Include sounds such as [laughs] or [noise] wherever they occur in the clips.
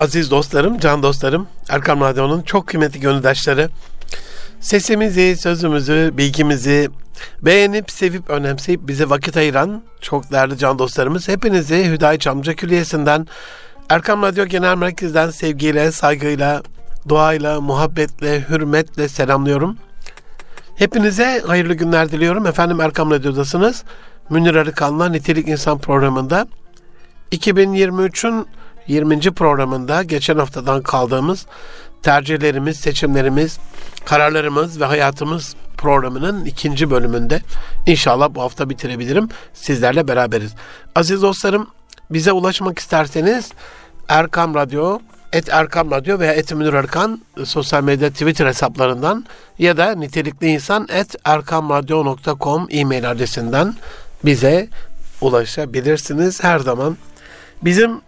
Aziz dostlarım, can dostlarım, Erkam Radyo'nun çok kıymetli gönüldaşları, sesimizi, sözümüzü, bilgimizi beğenip, sevip, önemseyip bize vakit ayıran çok değerli can dostlarımız, hepinizi Hüdayi Çamlıca Külliyesi'nden, Erkam Radyo Genel Merkez'den sevgiyle, saygıyla, duayla, muhabbetle, hürmetle selamlıyorum. Hepinize hayırlı günler diliyorum. Efendim Erkam Radyo'dasınız. Münir Arıkan'la Nitelik İnsan programında 2023'ün 20. programında geçen haftadan kaldığımız tercihlerimiz, seçimlerimiz, kararlarımız ve hayatımız programının ikinci bölümünde inşallah bu hafta bitirebilirim. Sizlerle beraberiz. Aziz dostlarım bize ulaşmak isterseniz Erkam Radyo, Et Erkam Radyo veya Et Münir Erkan sosyal medya Twitter hesaplarından ya da nitelikli insan et erkamradyo.com e-mail adresinden bize ulaşabilirsiniz. Her zaman bizim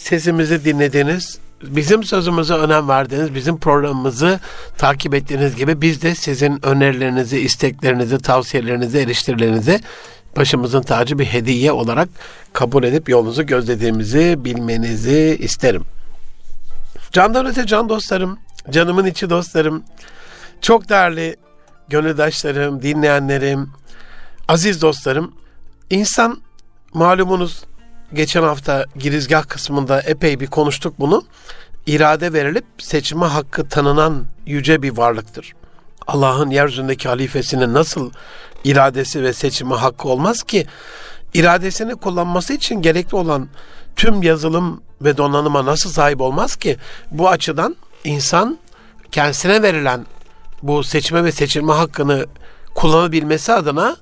sesimizi dinlediğiniz, bizim sözümüze önem verdiğiniz, bizim programımızı takip ettiğiniz gibi biz de sizin önerilerinizi, isteklerinizi, tavsiyelerinizi, eleştirilerinizi başımızın tacı bir hediye olarak kabul edip yolunuzu gözlediğimizi bilmenizi isterim. Candan öte can dostlarım, canımın içi dostlarım, çok değerli gönüldaşlarım, dinleyenlerim, aziz dostlarım. İnsan malumunuz geçen hafta girizgah kısmında epey bir konuştuk bunu. İrade verilip seçme hakkı tanınan yüce bir varlıktır. Allah'ın yeryüzündeki halifesinin nasıl iradesi ve seçimi hakkı olmaz ki? İradesini kullanması için gerekli olan tüm yazılım ve donanıma nasıl sahip olmaz ki? Bu açıdan insan kendisine verilen bu seçme ve seçilme hakkını kullanabilmesi adına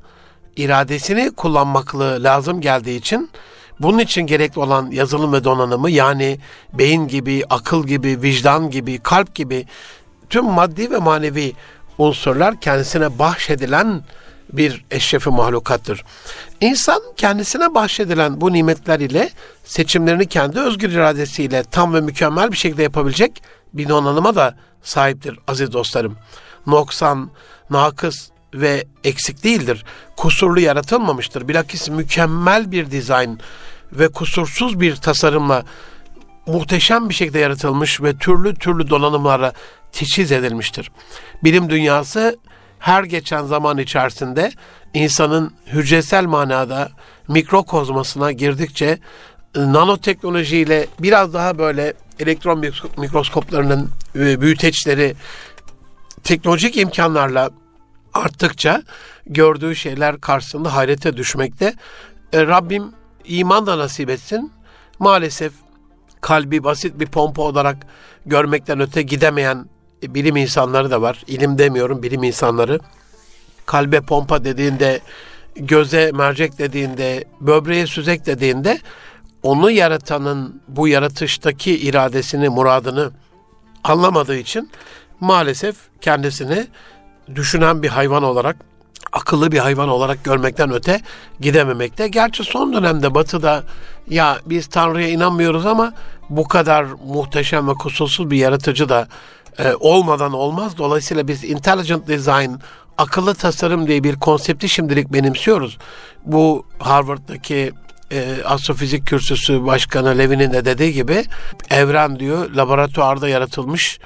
iradesini kullanmaklı lazım geldiği için bunun için gerekli olan yazılım ve donanımı yani beyin gibi, akıl gibi, vicdan gibi, kalp gibi tüm maddi ve manevi unsurlar kendisine bahşedilen bir eşrefi mahlukattır. İnsan kendisine bahşedilen bu nimetler ile seçimlerini kendi özgür iradesiyle tam ve mükemmel bir şekilde yapabilecek bir donanıma da sahiptir aziz dostlarım. Noksan, nakıs ve eksik değildir. Kusurlu yaratılmamıştır. Bilakis mükemmel bir dizayn ve kusursuz bir tasarımla muhteşem bir şekilde yaratılmış ve türlü türlü donanımlara teçhiz edilmiştir. Bilim dünyası her geçen zaman içerisinde insanın hücresel manada mikrokozmasına girdikçe nanoteknolojiyle biraz daha böyle elektron mikroskoplarının e, büyüteçleri teknolojik imkanlarla arttıkça gördüğü şeyler karşısında hayrete düşmekte. E, Rabbim iman da nasip etsin. Maalesef kalbi basit bir pompa olarak görmekten öte gidemeyen bilim insanları da var. İlim demiyorum, bilim insanları. Kalbe pompa dediğinde, göze mercek dediğinde, böbreğe süzek dediğinde onu yaratanın bu yaratıştaki iradesini, muradını anlamadığı için maalesef kendisini düşünen bir hayvan olarak, akıllı bir hayvan olarak görmekten öte gidememekte. Gerçi son dönemde Batı'da ya biz Tanrı'ya inanmıyoruz ama bu kadar muhteşem ve kusursuz bir yaratıcı da e, olmadan olmaz. Dolayısıyla biz intelligent design, akıllı tasarım diye bir konsepti şimdilik benimsiyoruz. Bu Harvard'daki e, astrofizik kürsüsü başkanı Levin'in de dediği gibi evren diyor laboratuvarda yaratılmış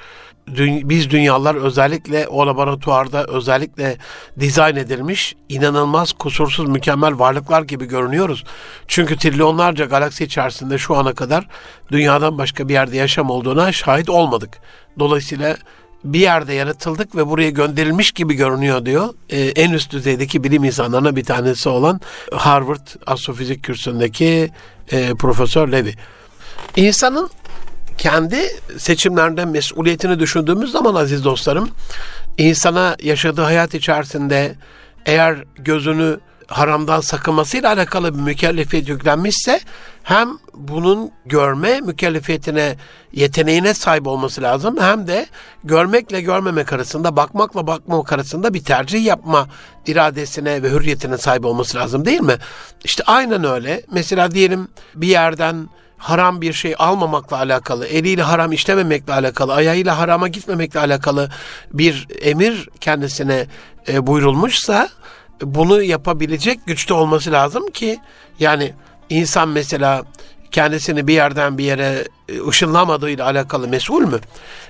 biz dünyalar özellikle o laboratuvarda özellikle dizayn edilmiş inanılmaz kusursuz mükemmel varlıklar gibi görünüyoruz. Çünkü trilyonlarca galaksi içerisinde şu ana kadar dünyadan başka bir yerde yaşam olduğuna şahit olmadık. Dolayısıyla bir yerde yaratıldık ve buraya gönderilmiş gibi görünüyor diyor. Ee, en üst düzeydeki bilim insanlarına bir tanesi olan Harvard Astrofizik Kürsüsü'ndeki e, Profesör Levy. İnsanın kendi seçimlerinden mesuliyetini düşündüğümüz zaman aziz dostlarım, insana yaşadığı hayat içerisinde eğer gözünü haramdan sakınmasıyla alakalı bir mükellefiyet yüklenmişse hem bunun görme mükellefiyetine, yeteneğine sahip olması lazım hem de görmekle görmemek arasında, bakmakla bakmamak arasında bir tercih yapma iradesine ve hürriyetine sahip olması lazım değil mi? İşte aynen öyle. Mesela diyelim bir yerden haram bir şey almamakla alakalı, eliyle haram işlememekle alakalı, ayağıyla harama gitmemekle alakalı bir emir kendisine e, buyurulmuşsa bunu yapabilecek güçte olması lazım ki yani insan mesela kendisini bir yerden bir yere e, ışınlamadığıyla alakalı mesul mü?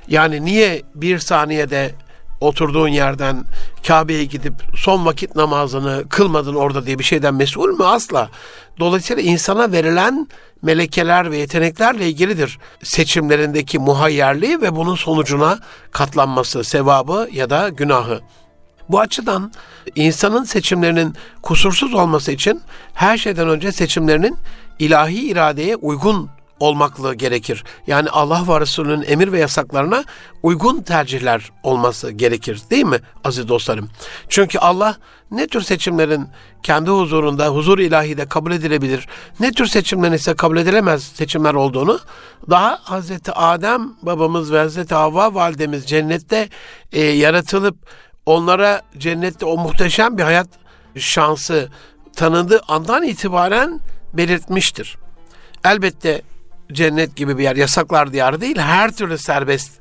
Yani niye bir saniyede oturduğun yerden Kabe'ye gidip son vakit namazını kılmadın orada diye bir şeyden mesul mü? Asla. Dolayısıyla insana verilen melekeler ve yeteneklerle ilgilidir. Seçimlerindeki muhayyerliği ve bunun sonucuna katlanması, sevabı ya da günahı. Bu açıdan insanın seçimlerinin kusursuz olması için her şeyden önce seçimlerinin ilahi iradeye uygun olmaklı gerekir. Yani Allah ve Resulünün emir ve yasaklarına uygun tercihler olması gerekir değil mi aziz dostlarım? Çünkü Allah ne tür seçimlerin kendi huzurunda, huzur ilahide kabul edilebilir, ne tür seçimlerin ise kabul edilemez seçimler olduğunu daha Hazreti Adem babamız ve Hazreti Havva validemiz cennette e, yaratılıp onlara cennette o muhteşem bir hayat şansı tanıdığı andan itibaren belirtmiştir. Elbette cennet gibi bir yer, yasaklar diyarı değil, her türlü serbest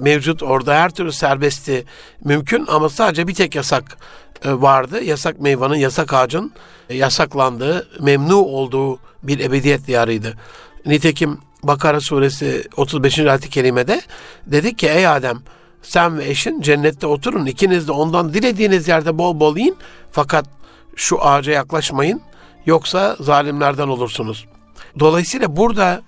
mevcut orada, her türlü serbesti mümkün ama sadece bir tek yasak e, vardı. Yasak meyvanın, yasak ağacın yasaklandığı, memnu olduğu bir ebediyet diyarıydı. Nitekim Bakara suresi 35. ayet-i kerimede dedik ki ey Adem sen ve eşin cennette oturun. ikiniz de ondan dilediğiniz yerde bol bol yiyin. Fakat şu ağaca yaklaşmayın. Yoksa zalimlerden olursunuz. Dolayısıyla burada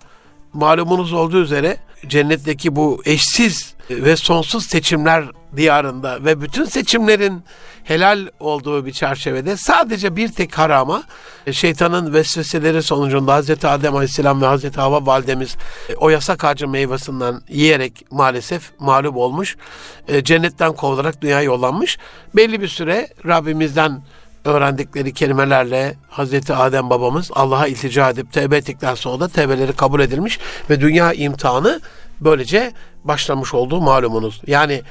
malumunuz olduğu üzere cennetteki bu eşsiz ve sonsuz seçimler diyarında ve bütün seçimlerin helal olduğu bir çerçevede sadece bir tek harama şeytanın vesveseleri sonucunda Hazreti Adem Aleyhisselam ve Hazreti Havva validemiz o yasak ağacı meyvesinden yiyerek maalesef mağlup olmuş. E, cennetten kovularak dünyaya yollanmış. Belli bir süre Rabbimizden öğrendikleri kelimelerle Hazreti Adem babamız Allah'a iltica edip tevbe ettikten sonra da tevbeleri kabul edilmiş ve dünya imtihanı böylece başlamış olduğu malumunuz. Yani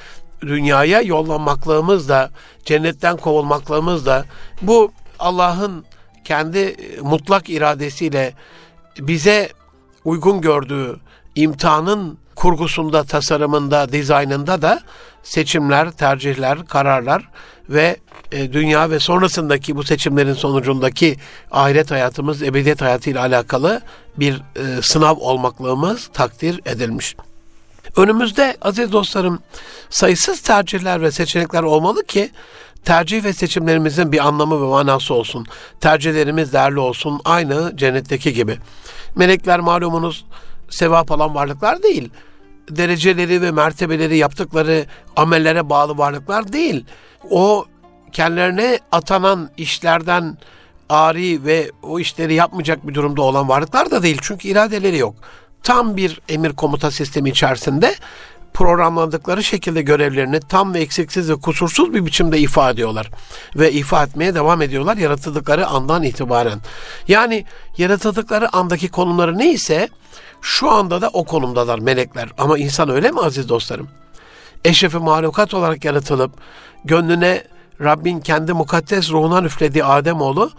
dünyaya yollanmaklığımız da cennetten kovulmaklığımız da bu Allah'ın kendi mutlak iradesiyle bize uygun gördüğü imtihanın kurgusunda, tasarımında, dizaynında da seçimler, tercihler, kararlar ve e, dünya ve sonrasındaki bu seçimlerin sonucundaki ahiret hayatımız, ebediyet hayatıyla alakalı bir e, sınav olmaklığımız takdir edilmiş. Önümüzde aziz dostlarım sayısız tercihler ve seçenekler olmalı ki tercih ve seçimlerimizin bir anlamı ve manası olsun. Tercihlerimiz değerli olsun aynı cennetteki gibi. Melekler malumunuz sevap alan varlıklar değil. Dereceleri ve mertebeleri yaptıkları amellere bağlı varlıklar değil. O kendilerine atanan işlerden ari ve o işleri yapmayacak bir durumda olan varlıklar da değil. Çünkü iradeleri yok. Tam bir emir komuta sistemi içerisinde programlandıkları şekilde görevlerini tam ve eksiksiz ve kusursuz bir biçimde ifade ediyorlar. Ve ifade etmeye devam ediyorlar yaratıldıkları andan itibaren. Yani yaratıldıkları andaki konumları neyse şu anda da o konumdalar melekler. Ama insan öyle mi aziz dostlarım? Eşrefi mahlukat olarak yaratılıp gönlüne Rabbin kendi mukaddes ruhundan üflediği Ademoğlu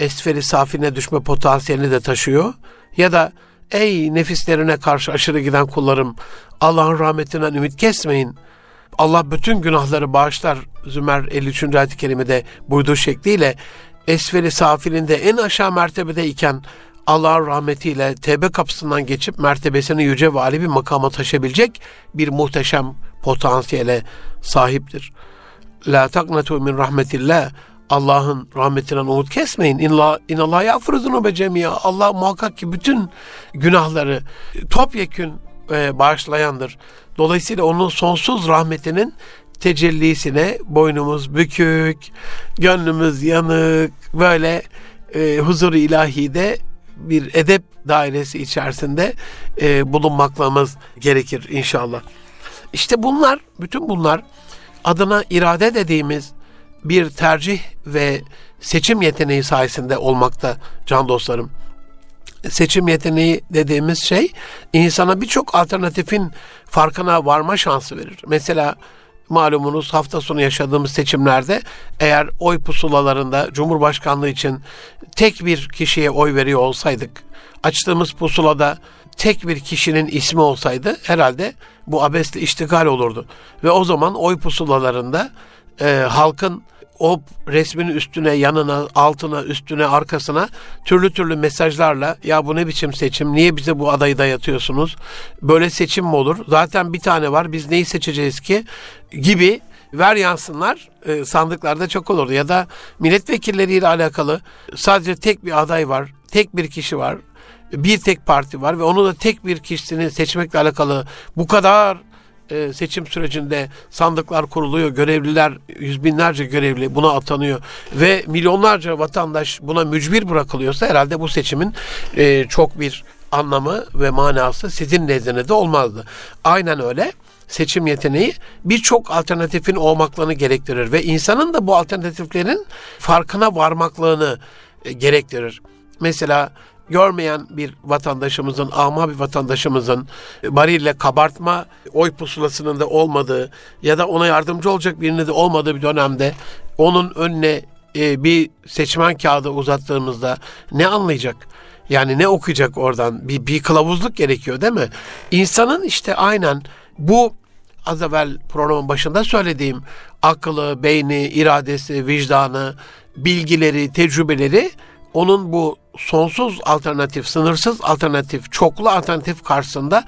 esferi safine düşme potansiyelini de taşıyor. Ya da ey nefislerine karşı aşırı giden kullarım Allah'ın rahmetinden ümit kesmeyin. Allah bütün günahları bağışlar. Zümer 53. ayet-i kerimede buyduğu şekliyle esferi safilinde en aşağı mertebede iken Allah'ın rahmetiyle tevbe kapısından geçip mertebesini yüce ve bir makama taşıyabilecek bir muhteşem potansiyele sahiptir. La taknatu min rahmetillah. Allah'ın rahmetinden umut kesmeyin. İnna inallah yağfuru be cemiya. Allah muhakkak ki bütün günahları topyekün e, bağışlayandır. Dolayısıyla onun sonsuz rahmetinin tecellisine boynumuz bükük, gönlümüz yanık, böyle e, huzur ilahide bir edep dairesi içerisinde e, bulunmaklığımız gerekir inşallah. İşte bunlar, bütün bunlar adına irade dediğimiz bir tercih ve seçim yeteneği sayesinde olmakta can dostlarım. Seçim yeteneği dediğimiz şey insana birçok alternatifin farkına varma şansı verir. Mesela malumunuz hafta sonu yaşadığımız seçimlerde eğer oy pusulalarında Cumhurbaşkanlığı için tek bir kişiye oy veriyor olsaydık, açtığımız pusulada tek bir kişinin ismi olsaydı herhalde bu abesle iştigal olurdu. Ve o zaman oy pusulalarında e, halkın o resmin üstüne, yanına, altına, üstüne, arkasına türlü türlü mesajlarla ya bu ne biçim seçim, niye bize bu adayı dayatıyorsunuz, böyle seçim mi olur, zaten bir tane var biz neyi seçeceğiz ki? gibi ver yansınlar. E, sandıklarda çok olurdu. Ya da milletvekilleriyle alakalı sadece tek bir aday var, tek bir kişi var, bir tek parti var ve onu da tek bir kişisini seçmekle alakalı bu kadar e, seçim sürecinde sandıklar kuruluyor, görevliler, yüz binlerce görevli buna atanıyor ve milyonlarca vatandaş buna mücbir bırakılıyorsa herhalde bu seçimin e, çok bir anlamı ve manası sizin nezdinizde olmazdı. Aynen öyle seçim yeteneği birçok alternatifin olmaklığını gerektirir ve insanın da bu alternatiflerin farkına varmaklığını e, gerektirir. Mesela görmeyen bir vatandaşımızın, ama bir vatandaşımızın barille kabartma oy pusulasının da olmadığı ya da ona yardımcı olacak birinin de olmadığı bir dönemde onun önüne e, bir seçmen kağıdı uzattığımızda ne anlayacak? Yani ne okuyacak oradan? Bir, bir kılavuzluk gerekiyor değil mi? İnsanın işte aynen bu az evvel programın başında söylediğim akıllı, beyni, iradesi, vicdanı, bilgileri, tecrübeleri onun bu sonsuz alternatif, sınırsız alternatif, çoklu alternatif karşısında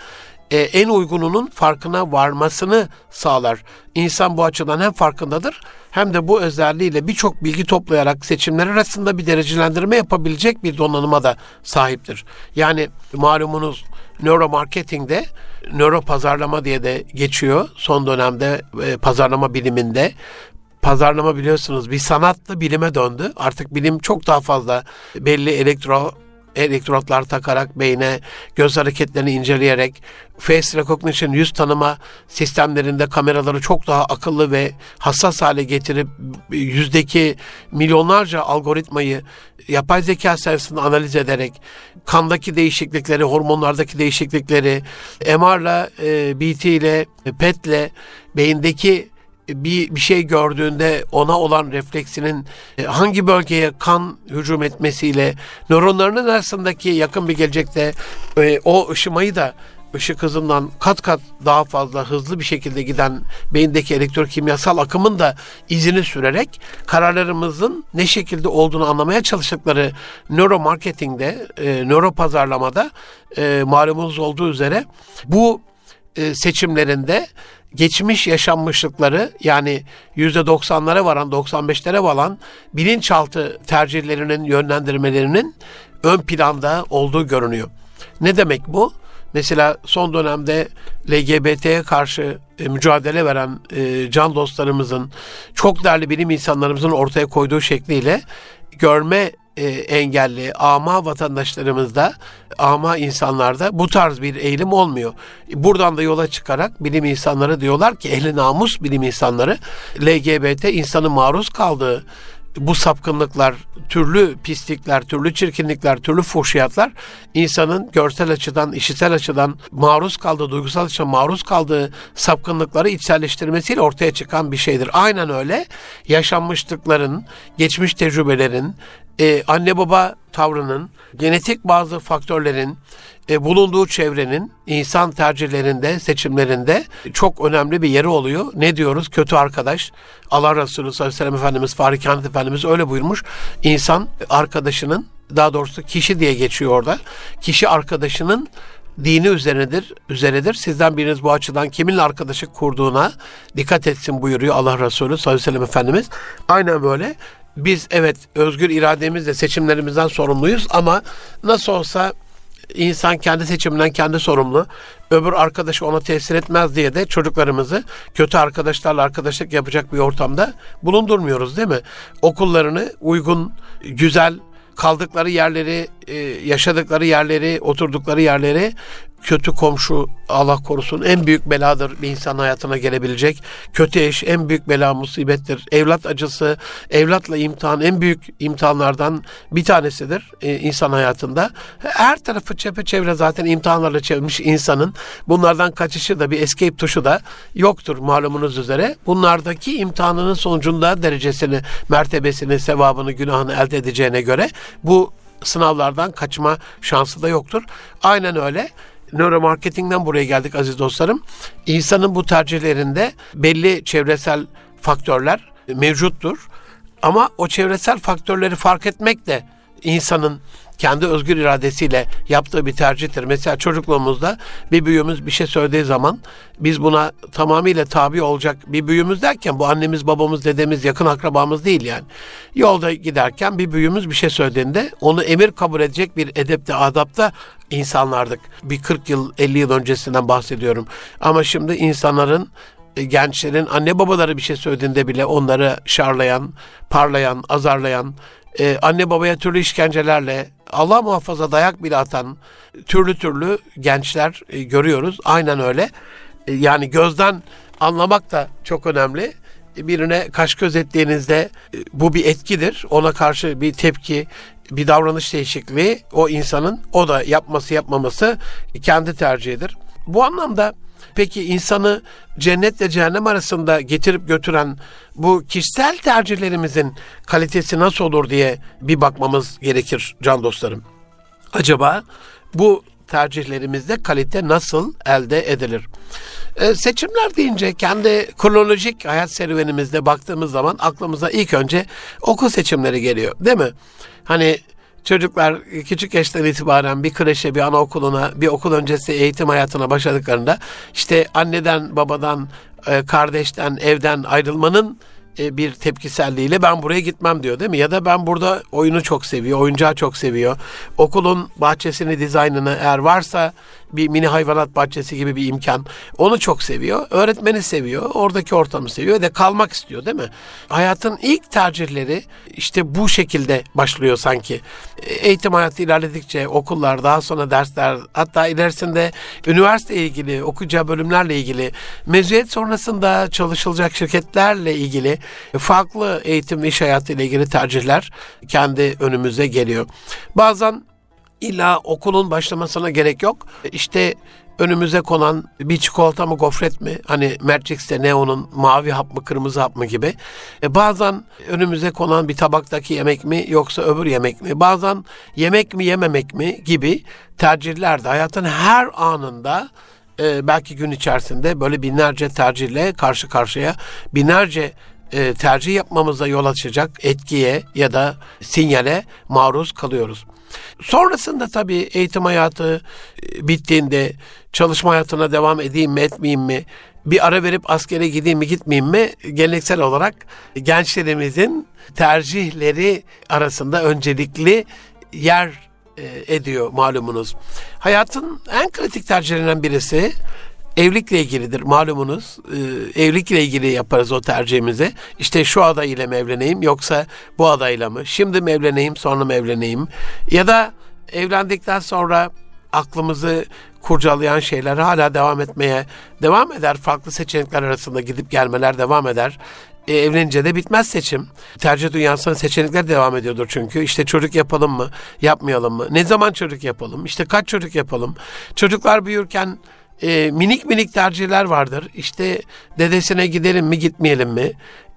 e, en uygununun farkına varmasını sağlar. İnsan bu açıdan hem farkındadır hem de bu özelliğiyle birçok bilgi toplayarak seçimler arasında bir derecelendirme yapabilecek bir donanıma da sahiptir. Yani malumunuz nöromarketingde nöro pazarlama diye de geçiyor son dönemde e, pazarlama biliminde pazarlama biliyorsunuz bir sanatlı bilime döndü. Artık bilim çok daha fazla belli elektro elektrotlar takarak beyne göz hareketlerini inceleyerek face recognition yüz tanıma sistemlerinde kameraları çok daha akıllı ve hassas hale getirip yüzdeki milyonlarca algoritmayı yapay zeka sayesinde analiz ederek kandaki değişiklikleri, hormonlardaki değişiklikleri, MR'la, e, BT ile, PET'le beyindeki bir, bir şey gördüğünde ona olan refleksinin e, hangi bölgeye kan hücum etmesiyle nöronlarının arasındaki yakın bir gelecekte e, o ışımayı da ışık hızından kat kat daha fazla hızlı bir şekilde giden beyindeki elektrokimyasal akımın da izini sürerek kararlarımızın ne şekilde olduğunu anlamaya çalıştıkları nöromarketingde, e, nöro pazarlamada e, malumunuz olduğu üzere bu e, seçimlerinde geçmiş yaşanmışlıkları yani yüzde doksanlara varan 95'lere varan bilinçaltı tercihlerinin yönlendirmelerinin ön planda olduğu görünüyor. Ne demek bu? Mesela son dönemde LGBT'ye karşı e, mücadele veren e, can dostlarımızın, çok değerli bilim insanlarımızın ortaya koyduğu şekliyle görme e, engelli ama vatandaşlarımızda, ama insanlarda bu tarz bir eğilim olmuyor. Buradan da yola çıkarak bilim insanları diyorlar ki ehli namus bilim insanları LGBT insanın maruz kaldığı bu sapkınlıklar, türlü pislikler, türlü çirkinlikler, türlü fuhşiyatlar insanın görsel açıdan, işitsel açıdan maruz kaldığı, duygusal açıdan maruz kaldığı sapkınlıkları içselleştirmesiyle ortaya çıkan bir şeydir. Aynen öyle yaşanmışlıkların, geçmiş tecrübelerin, e, anne baba tavrının, genetik bazı faktörlerin, e, bulunduğu çevrenin insan tercihlerinde, seçimlerinde çok önemli bir yeri oluyor. Ne diyoruz? Kötü arkadaş. Allah Resulü sallallahu aleyhi ve sellem Efendimiz, Fahri Kainat Efendimiz öyle buyurmuş. İnsan arkadaşının, daha doğrusu kişi diye geçiyor orada. Kişi arkadaşının dini üzerinedir, üzeredir. Sizden biriniz bu açıdan kiminle arkadaşlık kurduğuna dikkat etsin buyuruyor Allah Resulü sallallahu aleyhi ve sellem Efendimiz. Aynen böyle biz evet özgür irademizle seçimlerimizden sorumluyuz ama nasıl olsa insan kendi seçiminden kendi sorumlu. Öbür arkadaşı ona tesir etmez diye de çocuklarımızı kötü arkadaşlarla arkadaşlık yapacak bir ortamda bulundurmuyoruz değil mi? Okullarını uygun, güzel, kaldıkları yerleri, e, yaşadıkları yerleri, oturdukları yerleri kötü komşu Allah korusun en büyük beladır bir insan hayatına gelebilecek. Kötü eş en büyük bela musibettir. Evlat acısı, evlatla imtihan en büyük imtihanlardan bir tanesidir e, insan hayatında. Her tarafı çepeçevre zaten imtihanlarla çevirmiş insanın bunlardan kaçışı da bir escape tuşu da yoktur malumunuz üzere. Bunlardaki imtihanının sonucunda derecesini, mertebesini, sevabını, günahını elde edeceğine göre bu sınavlardan kaçma şansı da yoktur. Aynen öyle nöromarketingden buraya geldik aziz dostlarım. İnsanın bu tercihlerinde belli çevresel faktörler mevcuttur. Ama o çevresel faktörleri fark etmek de insanın kendi özgür iradesiyle yaptığı bir tercihtir. Mesela çocukluğumuzda bir büyüğümüz bir şey söylediği zaman biz buna tamamıyla tabi olacak bir büyüğümüz derken bu annemiz, babamız, dedemiz, yakın akrabamız değil yani. Yolda giderken bir büyüğümüz bir şey söylediğinde onu emir kabul edecek bir edepte, adapta insanlardık. Bir 40 yıl, 50 yıl öncesinden bahsediyorum. Ama şimdi insanların e, gençlerin anne babaları bir şey söylediğinde bile onları şarlayan, parlayan, azarlayan, e, anne babaya türlü işkencelerle Allah muhafaza dayak bile atan türlü türlü gençler e, görüyoruz. Aynen öyle. Yani gözden anlamak da çok önemli. Birine kaş göz ettiğinizde e, bu bir etkidir. Ona karşı bir tepki, bir davranış değişikliği o insanın o da yapması yapmaması kendi tercihidir. Bu anlamda Peki insanı cennetle cehennem arasında getirip götüren bu kişisel tercihlerimizin kalitesi nasıl olur diye bir bakmamız gerekir can dostlarım. Acaba bu tercihlerimizde kalite nasıl elde edilir? Ee, seçimler deyince kendi kronolojik hayat serüvenimizde baktığımız zaman aklımıza ilk önce okul seçimleri geliyor değil mi? Hani çocuklar küçük yaştan itibaren bir kreşe, bir anaokuluna, bir okul öncesi eğitim hayatına başladıklarında işte anneden, babadan, e, kardeşten, evden ayrılmanın e, bir tepkiselliğiyle ben buraya gitmem diyor değil mi? Ya da ben burada oyunu çok seviyor, oyuncağı çok seviyor. Okulun bahçesini, dizaynını eğer varsa bir mini hayvanat bahçesi gibi bir imkan. Onu çok seviyor. Öğretmeni seviyor. Oradaki ortamı seviyor ve kalmak istiyor değil mi? Hayatın ilk tercihleri işte bu şekilde başlıyor sanki. Eğitim hayatı ilerledikçe okullar, daha sonra dersler, hatta ilerisinde üniversite ilgili, okuyacağı bölümlerle ilgili, mezuniyet sonrasında çalışılacak şirketlerle ilgili farklı eğitim ve iş hayatı ile ilgili tercihler kendi önümüze geliyor. Bazen İlla okulun başlamasına gerek yok. İşte önümüze konan bir çikolata mı gofret mi? Hani Mercix'te Neo'nun mavi hap mı kırmızı hap mı gibi. E bazen önümüze konan bir tabaktaki yemek mi yoksa öbür yemek mi? Bazen yemek mi yememek mi gibi tercihler de hayatın her anında e, belki gün içerisinde böyle binlerce tercihle karşı karşıya binlerce e, tercih yapmamıza yol açacak etkiye ya da sinyale maruz kalıyoruz. Sonrasında tabii eğitim hayatı e, bittiğinde çalışma hayatına devam edeyim mi etmeyeyim mi? Bir ara verip askere gideyim mi gitmeyeyim mi? Geleneksel olarak gençlerimizin tercihleri arasında öncelikli yer e, ediyor malumunuz. Hayatın en kritik tercihlerinden birisi evlilikle ilgilidir malumunuz. E, evlilikle ilgili yaparız o tercihimizi. İşte şu aday ile mi evleneyim yoksa bu adayla mı? Şimdi mi evleneyim sonra mı evleneyim? Ya da evlendikten sonra aklımızı kurcalayan şeyler hala devam etmeye devam eder. Farklı seçenekler arasında gidip gelmeler devam eder. E, evlenince de bitmez seçim. Tercih dünyasında seçenekler devam ediyordur çünkü. İşte çocuk yapalım mı, yapmayalım mı? Ne zaman çocuk yapalım? İşte kaç çocuk yapalım? Çocuklar büyürken e, minik minik tercihler vardır. İşte dedesine gidelim mi gitmeyelim mi?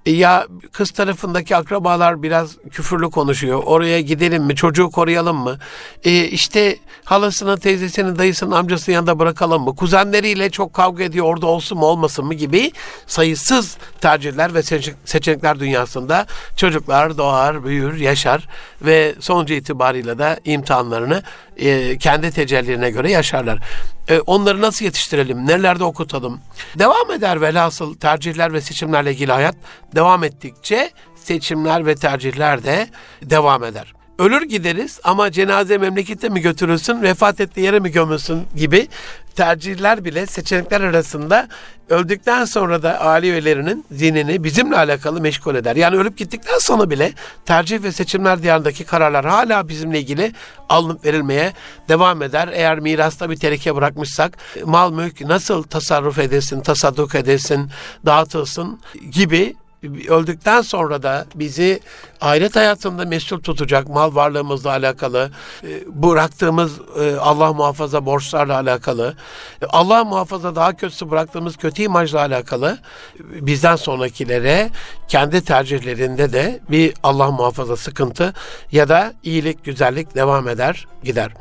E, ya kız tarafındaki akrabalar biraz küfürlü konuşuyor. Oraya gidelim mi? Çocuğu koruyalım mı? E, işte halasının, teyzesinin, dayısının, amcasının yanında bırakalım mı? Kuzenleriyle çok kavga ediyor. Orada olsun mu olmasın mı gibi sayısız tercihler ve seçenekler dünyasında çocuklar doğar, büyür, yaşar ve sonucu itibariyle de imtihanlarını e, kendi tecellilerine göre yaşarlar. E, onları nasıl yetiştirelim? Nelerde okutalım? Devam eder velhasıl tercihler ve seçimlerle ilgili hayat devam ettikçe seçimler ve tercihler de devam eder ölür gideriz ama cenaze memlekete mi götürülsün, vefat ettiği yere mi gömülsün gibi tercihler bile seçenekler arasında öldükten sonra da aile üyelerinin zihnini bizimle alakalı meşgul eder. Yani ölüp gittikten sonra bile tercih ve seçimler diyarındaki kararlar hala bizimle ilgili alınıp verilmeye devam eder. Eğer mirasta bir tereke bırakmışsak mal mülk nasıl tasarruf edilsin, tasadduk edilsin, dağıtılsın gibi öldükten sonra da bizi ahiret hayatında mesul tutacak mal varlığımızla alakalı, e, bıraktığımız e, Allah muhafaza borçlarla alakalı, e, Allah muhafaza daha kötüsü bıraktığımız kötü imajla alakalı bizden sonrakilere kendi tercihlerinde de bir Allah muhafaza sıkıntı ya da iyilik, güzellik devam eder, gider.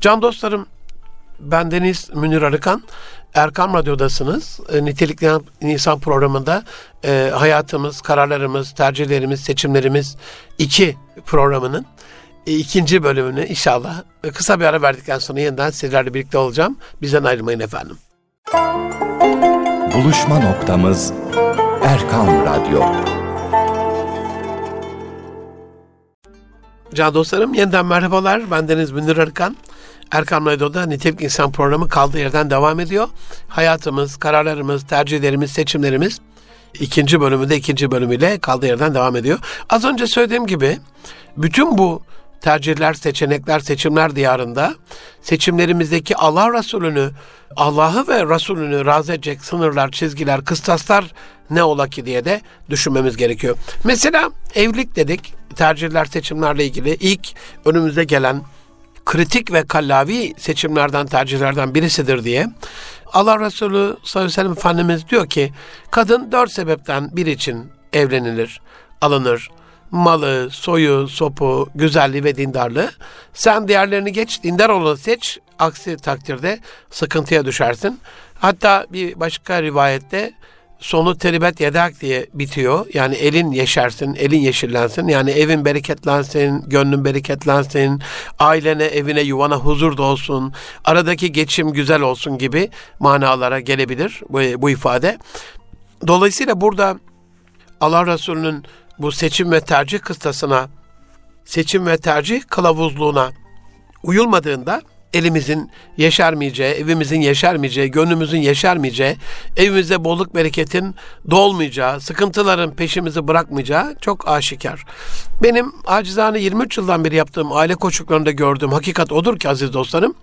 Can dostlarım, ben Deniz Münir Arıkan. Erkam Radyo'dasınız. E, Nitelikli İnsan programında e, hayatımız, kararlarımız, tercihlerimiz, seçimlerimiz iki programının e, ikinci bölümünü inşallah e, kısa bir ara verdikten sonra yeniden sizlerle birlikte olacağım. Bizden ayrılmayın efendim. Buluşma noktamız Erkam Radyo. Can dostlarım yeniden merhabalar. Ben Deniz Münir Arıkan. Erkam Radyo'da Nitelik İnsan programı kaldığı yerden devam ediyor. Hayatımız, kararlarımız, tercihlerimiz, seçimlerimiz ikinci bölümünde ikinci bölümüyle kaldığı yerden devam ediyor. Az önce söylediğim gibi bütün bu tercihler, seçenekler, seçimler diyarında seçimlerimizdeki Allah Resulü'nü, Allah'ı ve Resulünü razı edecek sınırlar, çizgiler, kıstaslar ne ola ki diye de düşünmemiz gerekiyor. Mesela evlilik dedik, tercihler, seçimlerle ilgili ilk önümüze gelen kritik ve kallavi seçimlerden, tercihlerden birisidir diye Allah Resulü sallallahu aleyhi ve sellem Efendimiz diyor ki kadın dört sebepten bir için evlenilir, alınır. Malı, soyu, sopu, güzelliği ve dindarlığı. Sen diğerlerini geç, dindar olanı seç. Aksi takdirde sıkıntıya düşersin. Hatta bir başka rivayette sonu teribet yedak diye bitiyor. Yani elin yeşersin, elin yeşillensin. Yani evin bereketlensin, gönlün bereketlensin, ailene, evine, yuvana huzur da olsun, aradaki geçim güzel olsun gibi manalara gelebilir bu, bu ifade. Dolayısıyla burada Allah Resulü'nün bu seçim ve tercih kıstasına, seçim ve tercih kılavuzluğuna uyulmadığında elimizin yeşermeyeceği, evimizin yeşermeyeceği, gönlümüzün yeşermeyeceği, evimize bolluk bereketin dolmayacağı, sıkıntıların peşimizi bırakmayacağı çok aşikar. Benim acizane 23 yıldan beri yaptığım aile koçluklarında gördüğüm hakikat odur ki aziz dostlarım,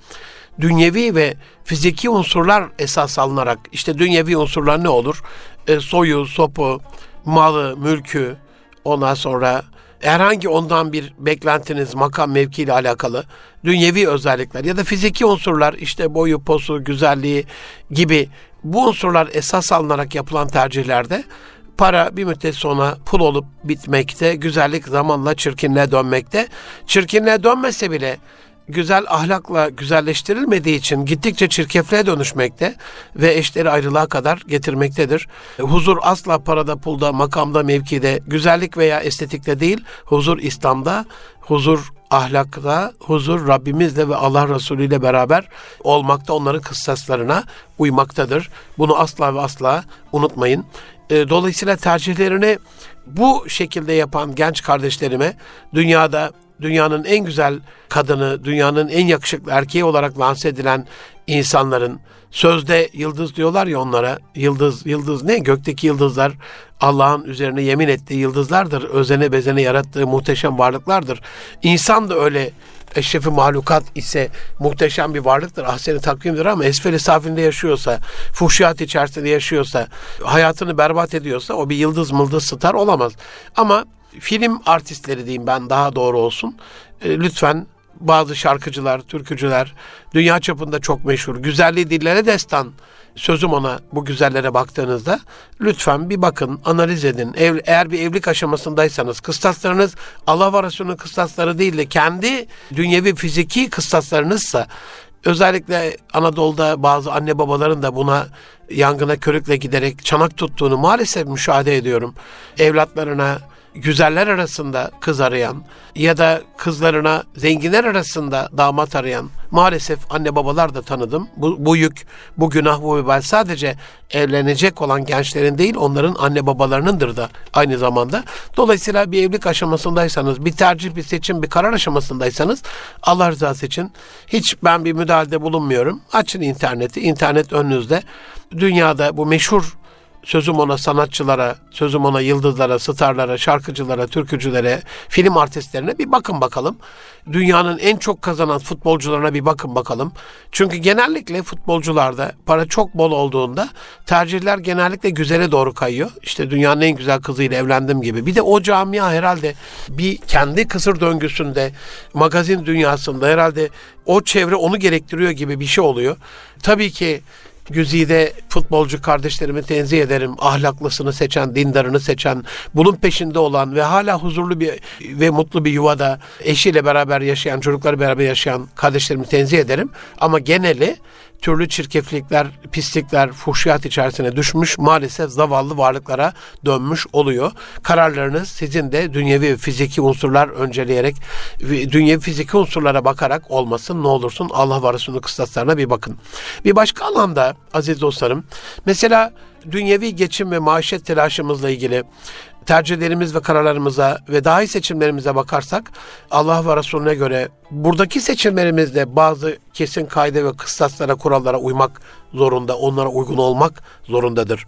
dünyevi ve fiziki unsurlar esas alınarak, işte dünyevi unsurlar ne olur? E, soyu, sopu, malı, mülkü, ondan sonra herhangi ondan bir beklentiniz makam mevki ile alakalı dünyevi özellikler ya da fiziki unsurlar işte boyu, posu, güzelliği gibi bu unsurlar esas alınarak yapılan tercihlerde para bir müddet sonra pul olup bitmekte, güzellik zamanla çirkinliğe dönmekte. Çirkinliğe dönmese bile güzel ahlakla güzelleştirilmediği için gittikçe çirkefliğe dönüşmekte ve eşleri ayrılığa kadar getirmektedir. Huzur asla parada, pulda, makamda, mevkide, güzellik veya estetikte değil, huzur İslam'da, huzur ahlakta, huzur Rabbimizle ve Allah Resulü ile beraber olmakta, onların kıssaslarına uymaktadır. Bunu asla ve asla unutmayın. E, dolayısıyla tercihlerini bu şekilde yapan genç kardeşlerime dünyada dünyanın en güzel kadını, dünyanın en yakışıklı erkeği olarak lanse edilen insanların sözde yıldız diyorlar ya onlara. Yıldız, yıldız ne? Gökteki yıldızlar Allah'ın üzerine yemin ettiği yıldızlardır. Özene bezene yarattığı muhteşem varlıklardır. İnsan da öyle eşrefi mahlukat ise muhteşem bir varlıktır. Ahseni takvimdir ama esferi safinde yaşıyorsa, fuhşiyat içerisinde yaşıyorsa, hayatını berbat ediyorsa o bir yıldız mıldız star olamaz. Ama film artistleri diyeyim ben daha doğru olsun. E, lütfen bazı şarkıcılar, türkücüler dünya çapında çok meşhur. Güzelliği dillere destan sözüm ona bu güzellere baktığınızda lütfen bir bakın, analiz edin. Ev, eğer bir evlilik aşamasındaysanız kıstaslarınız Allah ve Resulü'nün kıstasları değil de kendi dünyevi fiziki kıstaslarınızsa özellikle Anadolu'da bazı anne babaların da buna yangına körükle giderek çanak tuttuğunu maalesef müşahede ediyorum. Evlatlarına güzeller arasında kız arayan ya da kızlarına zenginler arasında damat arayan maalesef anne babalar da tanıdım. Bu, bu yük, bu günah, bu vebal sadece evlenecek olan gençlerin değil onların anne babalarınındır da aynı zamanda. Dolayısıyla bir evlilik aşamasındaysanız, bir tercih, bir seçim, bir karar aşamasındaysanız Allah rızası için hiç ben bir müdahalede bulunmuyorum. Açın interneti, internet önünüzde. Dünyada bu meşhur sözüm ona sanatçılara, sözüm ona yıldızlara, starlara, şarkıcılara, türkücülere, film artistlerine bir bakın bakalım. Dünyanın en çok kazanan futbolcularına bir bakın bakalım. Çünkü genellikle futbolcularda para çok bol olduğunda tercihler genellikle güzele doğru kayıyor. İşte dünyanın en güzel kızıyla evlendim gibi. Bir de o camia herhalde bir kendi kısır döngüsünde, magazin dünyasında herhalde o çevre onu gerektiriyor gibi bir şey oluyor. Tabii ki güzide futbolcu kardeşlerimi tenzih ederim. Ahlaklısını seçen, dindarını seçen, bunun peşinde olan ve hala huzurlu bir ve mutlu bir yuvada eşiyle beraber yaşayan, çocukları beraber yaşayan kardeşlerimi tenzih ederim. Ama geneli türlü çirkeflikler, pislikler, fuhşiyat içerisine düşmüş maalesef zavallı varlıklara dönmüş oluyor. Kararlarınız sizin de dünyevi ve fiziki unsurlar önceleyerek, dünyevi fiziki unsurlara bakarak olmasın ne olursun Allah Resulü'nün kıstaslarına bir bakın. Bir başka alanda aziz dostlarım, mesela dünyevi geçim ve maaşet telaşımızla ilgili tercihlerimiz ve kararlarımıza ve daha iyi seçimlerimize bakarsak Allah ve Resulüne göre buradaki seçimlerimizde bazı kesin kaide ve kıstaslara, kurallara uymak zorunda, onlara uygun olmak zorundadır.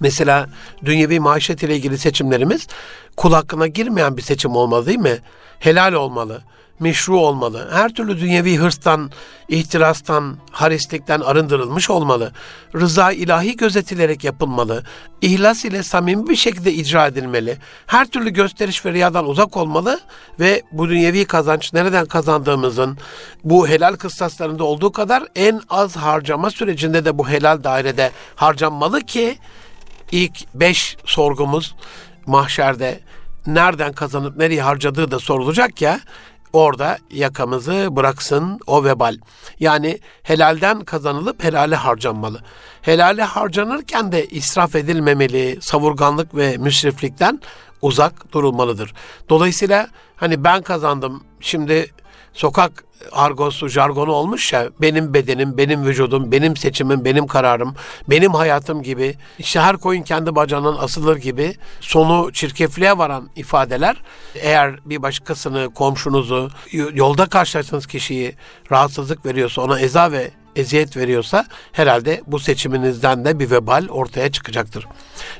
Mesela dünyevi maaşet ile ilgili seçimlerimiz kul hakkına girmeyen bir seçim olmalı değil mi? Helal olmalı meşru olmalı. Her türlü dünyevi hırstan, ihtirastan, harislikten arındırılmış olmalı. Rıza ilahi gözetilerek yapılmalı. İhlas ile samimi bir şekilde icra edilmeli. Her türlü gösteriş ve riyadan uzak olmalı ve bu dünyevi kazanç nereden kazandığımızın bu helal kıstaslarında olduğu kadar en az harcama sürecinde de bu helal dairede harcanmalı ki ilk beş sorgumuz mahşerde nereden kazanıp nereye harcadığı da sorulacak ya orada yakamızı bıraksın o vebal. Yani helalden kazanılıp helale harcanmalı. Helale harcanırken de israf edilmemeli, savurganlık ve müsriflikten uzak durulmalıdır. Dolayısıyla hani ben kazandım şimdi sokak argosu, jargonu olmuş ya benim bedenim, benim vücudum, benim seçimim, benim kararım, benim hayatım gibi işte her koyun kendi bacağından asılır gibi sonu çirkefliğe varan ifadeler eğer bir başkasını, komşunuzu, yolda karşılaştığınız kişiyi rahatsızlık veriyorsa, ona eza ve eziyet veriyorsa herhalde bu seçiminizden de bir vebal ortaya çıkacaktır.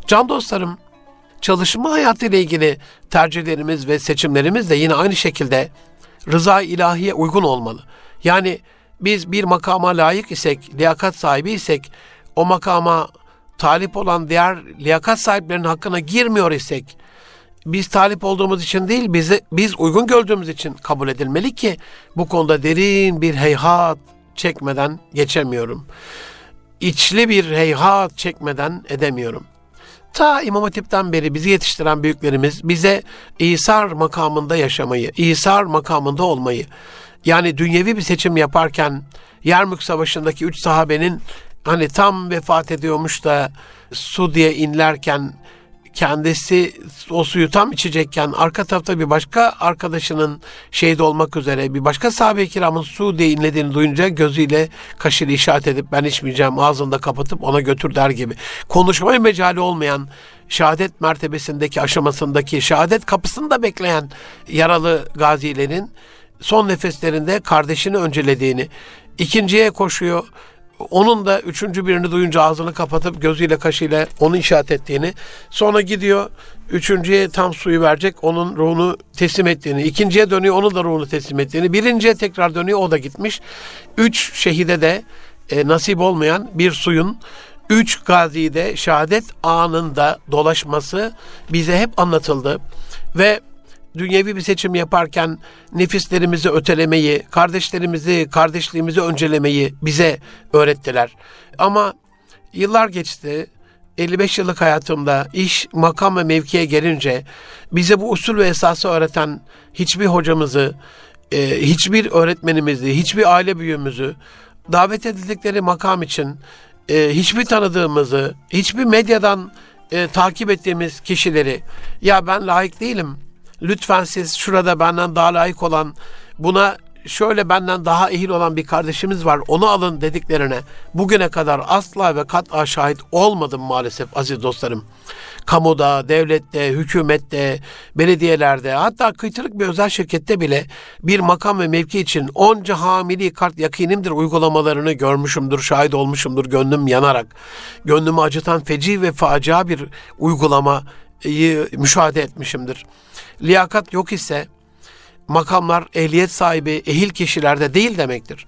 Can dostlarım, çalışma hayatı ile ilgili tercihlerimiz ve seçimlerimiz de yine aynı şekilde rıza ilahiye uygun olmalı. Yani biz bir makama layık isek, liyakat sahibi isek, o makama talip olan diğer liyakat sahiplerinin hakkına girmiyor isek, biz talip olduğumuz için değil, bizi, biz uygun gördüğümüz için kabul edilmeli ki bu konuda derin bir heyhat çekmeden geçemiyorum. İçli bir heyhat çekmeden edemiyorum. Ta İmam Hatip'ten beri bizi yetiştiren büyüklerimiz bize İsar makamında yaşamayı, İsar makamında olmayı, yani dünyevi bir seçim yaparken Yermük Savaşı'ndaki üç sahabenin hani tam vefat ediyormuş da su diye inlerken kendisi o suyu tam içecekken arka tarafta bir başka arkadaşının şehit olmak üzere bir başka sahabe-i kiramın su diye inlediğini duyunca gözüyle kaşıyla işaret edip ben içmeyeceğim ağzını da kapatıp ona götür der gibi. Konuşmaya mecali olmayan şehadet mertebesindeki aşamasındaki şehadet kapısında bekleyen yaralı gazilerin son nefeslerinde kardeşini öncelediğini, ikinciye koşuyor, onun da üçüncü birini duyunca ağzını kapatıp gözüyle kaşıyla onu işaret ettiğini, sonra gidiyor üçüncüye tam suyu verecek, onun ruhunu teslim ettiğini, ikinciye dönüyor, onun da ruhunu teslim ettiğini, birinciye tekrar dönüyor, o da gitmiş. Üç şehide de e, nasip olmayan bir suyun üç gazide şehadet anında dolaşması bize hep anlatıldı. Ve dünyevi bir seçim yaparken nefislerimizi ötelemeyi, kardeşlerimizi, kardeşliğimizi öncelemeyi bize öğrettiler. Ama yıllar geçti. 55 yıllık hayatımda iş, makam ve mevkiye gelince bize bu usul ve esası öğreten hiçbir hocamızı, e, hiçbir öğretmenimizi, hiçbir aile büyüğümüzü davet edildikleri makam için e, hiçbir tanıdığımızı, hiçbir medyadan e, takip ettiğimiz kişileri ya ben layık değilim, lütfen siz şurada benden daha layık olan buna şöyle benden daha ehil olan bir kardeşimiz var onu alın dediklerine bugüne kadar asla ve kat'a şahit olmadım maalesef aziz dostlarım. Kamuda, devlette, hükümette, belediyelerde hatta kıytırık bir özel şirkette bile bir makam ve mevki için onca hamili kart yakinimdir uygulamalarını görmüşümdür, şahit olmuşumdur gönlüm yanarak. Gönlümü acıtan feci ve facia bir uygulamayı müşahede etmişimdir liyakat yok ise makamlar ehliyet sahibi ehil kişilerde değil demektir.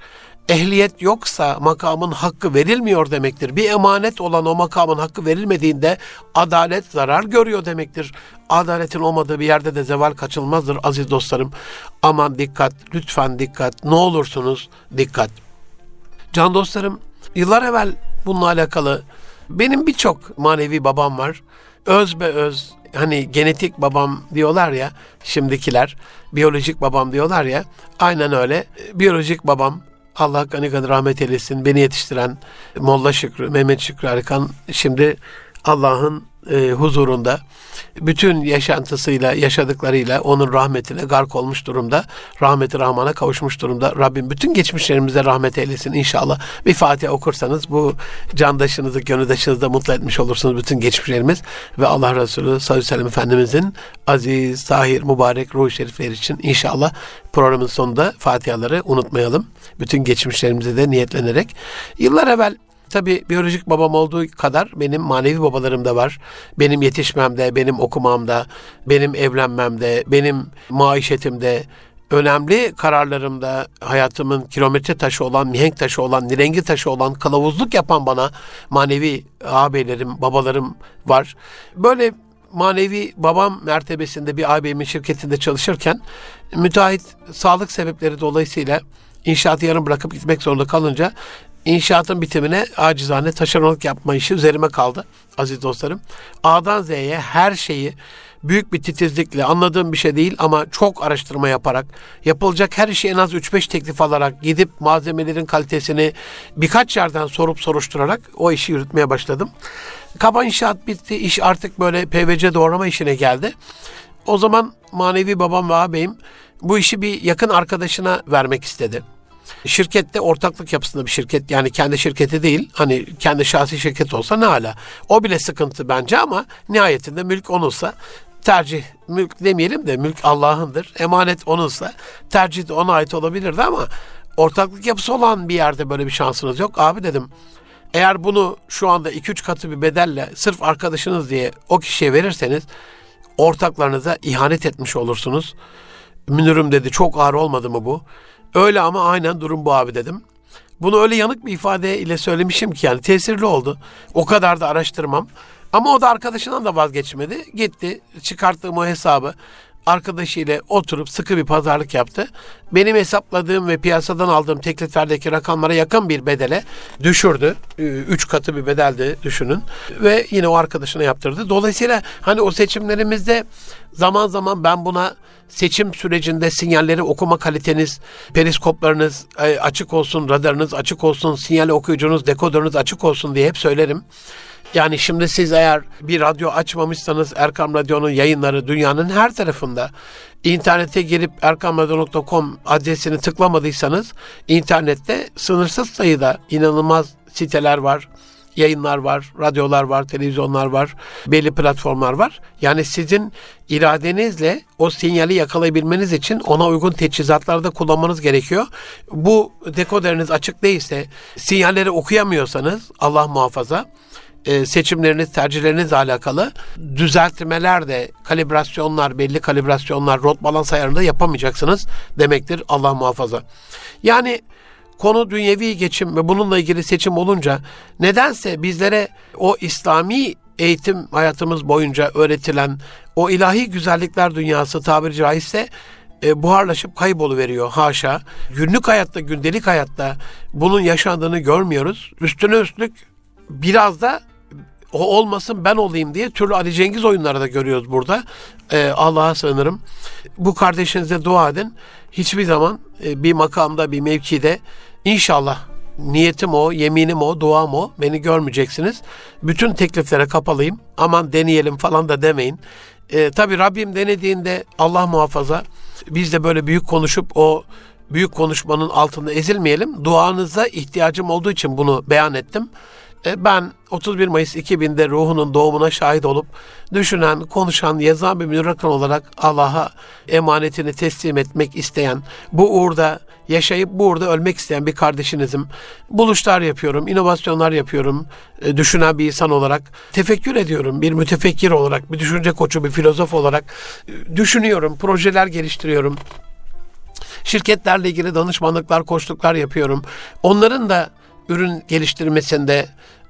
Ehliyet yoksa makamın hakkı verilmiyor demektir. Bir emanet olan o makamın hakkı verilmediğinde adalet zarar görüyor demektir. Adaletin olmadığı bir yerde de zeval kaçılmazdır aziz dostlarım. Aman dikkat, lütfen dikkat, ne olursunuz dikkat. Can dostlarım, yıllar evvel bununla alakalı benim birçok manevi babam var. Öz be öz hani genetik babam diyorlar ya şimdikiler biyolojik babam diyorlar ya aynen öyle biyolojik babam Allah gani gani rahmet eylesin. Beni yetiştiren Molla Şükrü, Mehmet Şükrü Arıkan şimdi Allah'ın e, huzurunda bütün yaşantısıyla, yaşadıklarıyla onun rahmetine gark olmuş durumda. Rahmeti Rahman'a kavuşmuş durumda. Rabbim bütün geçmişlerimize rahmet eylesin inşallah. Bir Fatiha okursanız bu candaşınızı, gönüldaşınızı da mutlu etmiş olursunuz bütün geçmişlerimiz. Ve Allah Resulü sallallahu aleyhi ve sellem Efendimizin aziz, tahir, mübarek ruh şerifleri için inşallah programın sonunda Fatihaları unutmayalım. Bütün geçmişlerimize de niyetlenerek. Yıllar evvel Tabi biyolojik babam olduğu kadar benim manevi babalarım da var. Benim yetişmemde, benim okumamda, benim evlenmemde, benim maişetimde, önemli kararlarımda hayatımın kilometre taşı olan, mihenk taşı olan, nirengi taşı olan, kılavuzluk yapan bana manevi ağabeylerim, babalarım var. Böyle manevi babam mertebesinde bir ağabeyimin şirketinde çalışırken müteahhit sağlık sebepleri dolayısıyla inşaatı yarım bırakıp gitmek zorunda kalınca İnşaatın bitimine acizane taşeronluk yapma işi üzerime kaldı aziz dostlarım. A'dan Z'ye her şeyi büyük bir titizlikle anladığım bir şey değil ama çok araştırma yaparak yapılacak her işi en az 3-5 teklif alarak gidip malzemelerin kalitesini birkaç yerden sorup soruşturarak o işi yürütmeye başladım. Kaba inşaat bitti. iş artık böyle PVC doğrama işine geldi. O zaman manevi babam ve ağabeyim bu işi bir yakın arkadaşına vermek istedi. Şirkette ortaklık yapısında bir şirket yani kendi şirketi değil hani kendi şahsi şirket olsa ne hala. O bile sıkıntı bence ama nihayetinde mülk onunsa tercih mülk demeyelim de mülk Allah'ındır. Emanet onunsa tercih de ona ait olabilirdi ama ortaklık yapısı olan bir yerde böyle bir şansınız yok. Abi dedim eğer bunu şu anda 2-3 katı bir bedelle sırf arkadaşınız diye o kişiye verirseniz ortaklarınıza ihanet etmiş olursunuz. Münir'im dedi çok ağır olmadı mı bu? Öyle ama aynen durum bu abi dedim. Bunu öyle yanık bir ifade ile söylemişim ki yani tesirli oldu. O kadar da araştırmam. Ama o da arkadaşından da vazgeçmedi. Gitti çıkarttığım o hesabı arkadaşıyla oturup sıkı bir pazarlık yaptı. Benim hesapladığım ve piyasadan aldığım tekliflerdeki rakamlara yakın bir bedele düşürdü. Üç katı bir bedeldi düşünün. Ve yine o arkadaşına yaptırdı. Dolayısıyla hani o seçimlerimizde zaman zaman ben buna seçim sürecinde sinyalleri okuma kaliteniz, periskoplarınız e, açık olsun, radarınız açık olsun, sinyal okuyucunuz, dekodörünüz açık olsun diye hep söylerim. Yani şimdi siz eğer bir radyo açmamışsanız Erkam Radyo'nun yayınları dünyanın her tarafında. İnternete girip erkamradyo.com adresini tıklamadıysanız internette sınırsız sayıda inanılmaz siteler var yayınlar var, radyolar var, televizyonlar var, belli platformlar var. Yani sizin iradenizle o sinyali yakalayabilmeniz için ona uygun teçhizatlarda kullanmanız gerekiyor. Bu dekoderiniz açık değilse, sinyalleri okuyamıyorsanız Allah muhafaza e, seçimleriniz, tercihlerinizle alakalı düzeltmeler de kalibrasyonlar, belli kalibrasyonlar, rot balans ayarında yapamayacaksınız demektir Allah muhafaza. Yani konu dünyevi geçim ve bununla ilgili seçim olunca nedense bizlere o İslami eğitim hayatımız boyunca öğretilen o ilahi güzellikler dünyası tabiri caizse e, buharlaşıp kayboluveriyor haşa. Günlük hayatta, gündelik hayatta bunun yaşandığını görmüyoruz. Üstüne üstlük biraz da o olmasın ben olayım diye türlü Ali Cengiz oyunları da görüyoruz burada. Ee, Allah'a sığınırım. Bu kardeşinize dua edin. Hiçbir zaman e, bir makamda, bir mevkide inşallah niyetim o, yeminim o, duam o. Beni görmeyeceksiniz. Bütün tekliflere kapalıyım. Aman deneyelim falan da demeyin. Ee, Tabi Rabbim denediğinde Allah muhafaza biz de böyle büyük konuşup o büyük konuşmanın altında ezilmeyelim. Duanıza ihtiyacım olduğu için bunu beyan ettim. E, ben 31 Mayıs 2000'de ruhunun doğumuna şahit olup düşünen, konuşan, yazan bir münirrakın olarak Allah'a emanetini teslim etmek isteyen, bu uğurda yaşayıp bu uğurda ölmek isteyen bir kardeşinizim. Buluşlar yapıyorum, inovasyonlar yapıyorum, e, düşünen bir insan olarak. Tefekkür ediyorum, bir mütefekkir olarak, bir düşünce koçu, bir filozof olarak. E, düşünüyorum, projeler geliştiriyorum. Şirketlerle ilgili danışmanlıklar, koçluklar yapıyorum. Onların da ürün geliştirmesinde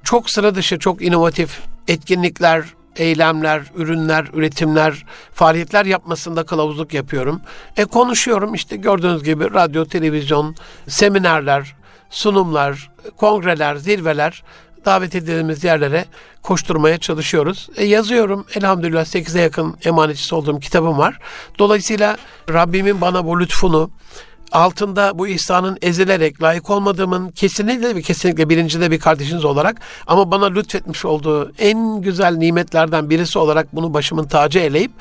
çok sıra dışı, çok inovatif etkinlikler, eylemler, ürünler, üretimler, faaliyetler yapmasında kılavuzluk yapıyorum. E konuşuyorum işte gördüğünüz gibi radyo, televizyon, seminerler, sunumlar, kongreler, zirveler davet edildiğimiz yerlere koşturmaya çalışıyoruz. E, yazıyorum. Elhamdülillah 8'e yakın emanetçisi olduğum kitabım var. Dolayısıyla Rabbimin bana bu lütfunu altında bu ihsanın ezilerek layık olmadığımın kesinlikle ve kesinlikle bilincinde bir kardeşiniz olarak ama bana lütfetmiş olduğu en güzel nimetlerden birisi olarak bunu başımın tacı eleyip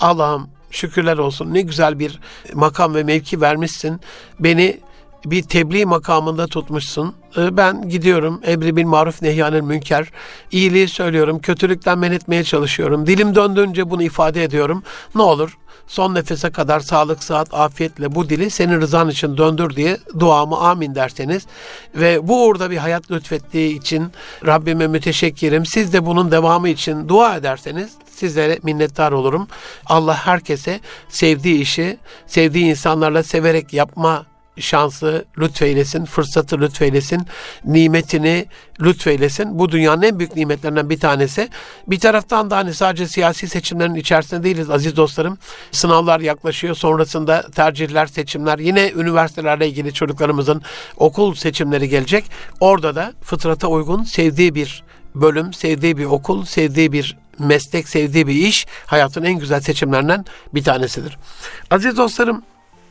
Allah'ım şükürler olsun ne güzel bir makam ve mevki vermişsin. Beni bir tebliğ makamında tutmuşsun. Ee, Ben gidiyorum emri bil maruf nehyanel münker. İyiliği söylüyorum, kötülükten men etmeye çalışıyorum. Dilim döndüğünce bunu ifade ediyorum. Ne olur son nefese kadar sağlık, sıhhat, afiyetle bu dili senin rızan için döndür diye duamı amin derseniz ve bu uğurda bir hayat lütfettiği için Rabbime müteşekkirim. Siz de bunun devamı için dua ederseniz sizlere minnettar olurum. Allah herkese sevdiği işi, sevdiği insanlarla severek yapma şansı lütfeylesin, fırsatı lütfeylesin, nimetini lütfeylesin. Bu dünyanın en büyük nimetlerinden bir tanesi. Bir taraftan da hani sadece siyasi seçimlerin içerisinde değiliz aziz dostlarım. Sınavlar yaklaşıyor. Sonrasında tercihler, seçimler. Yine üniversitelerle ilgili çocuklarımızın okul seçimleri gelecek. Orada da fıtrata uygun sevdiği bir bölüm, sevdiği bir okul, sevdiği bir meslek, sevdiği bir iş hayatın en güzel seçimlerinden bir tanesidir. Aziz dostlarım,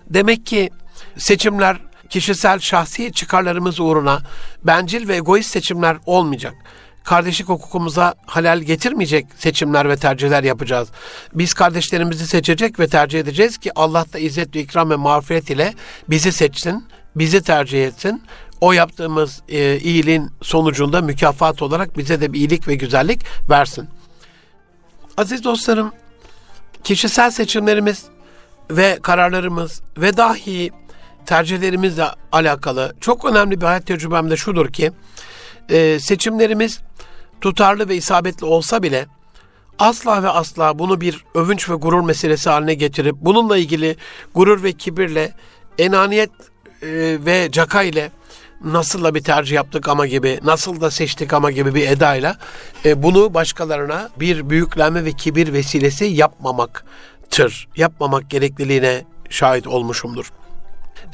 demek ki seçimler kişisel şahsi çıkarlarımız uğruna bencil ve egoist seçimler olmayacak. Kardeşlik hukukumuza halal getirmeyecek seçimler ve tercihler yapacağız. Biz kardeşlerimizi seçecek ve tercih edeceğiz ki Allah da izzet ve ikram ve mağfiret ile bizi seçsin, bizi tercih etsin. O yaptığımız e, iyiliğin sonucunda mükafat olarak bize de bir iyilik ve güzellik versin. Aziz dostlarım, kişisel seçimlerimiz ve kararlarımız ve dahi tercihlerimizle alakalı çok önemli bir hayat tecrübem de şudur ki e, seçimlerimiz tutarlı ve isabetli olsa bile asla ve asla bunu bir övünç ve gurur meselesi haline getirip bununla ilgili gurur ve kibirle enaniyet e, ve caka ile nasıl da bir tercih yaptık ama gibi, nasıl da seçtik ama gibi bir edayla e, bunu başkalarına bir büyüklenme ve kibir vesilesi yapmamaktır. Yapmamak gerekliliğine şahit olmuşumdur.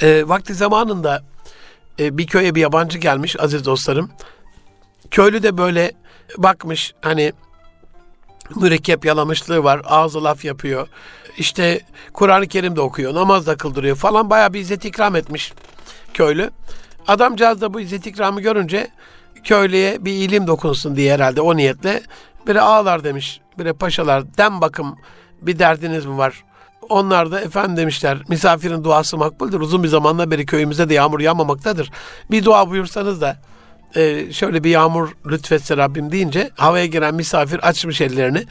E, vakti zamanında e, bir köye bir yabancı gelmiş aziz dostlarım. Köylü de böyle bakmış hani mürekkep yalamışlığı var. Ağzı laf yapıyor. İşte Kur'an-ı Kerim de okuyor. Namaz da kıldırıyor falan. Bayağı bir izzet ikram etmiş köylü. Adamcağız da bu izzet ikramı görünce köylüye bir ilim dokunsun diye herhalde o niyetle biri ağlar demiş. Biri paşalar dem bakım bir derdiniz mi var? Onlar da efendim demişler misafirin duası makbuldür. Uzun bir zamandan beri köyümüzde de yağmur yağmamaktadır. Bir dua buyursanız da e, şöyle bir yağmur lütfetse Rabbim deyince havaya giren misafir açmış ellerini.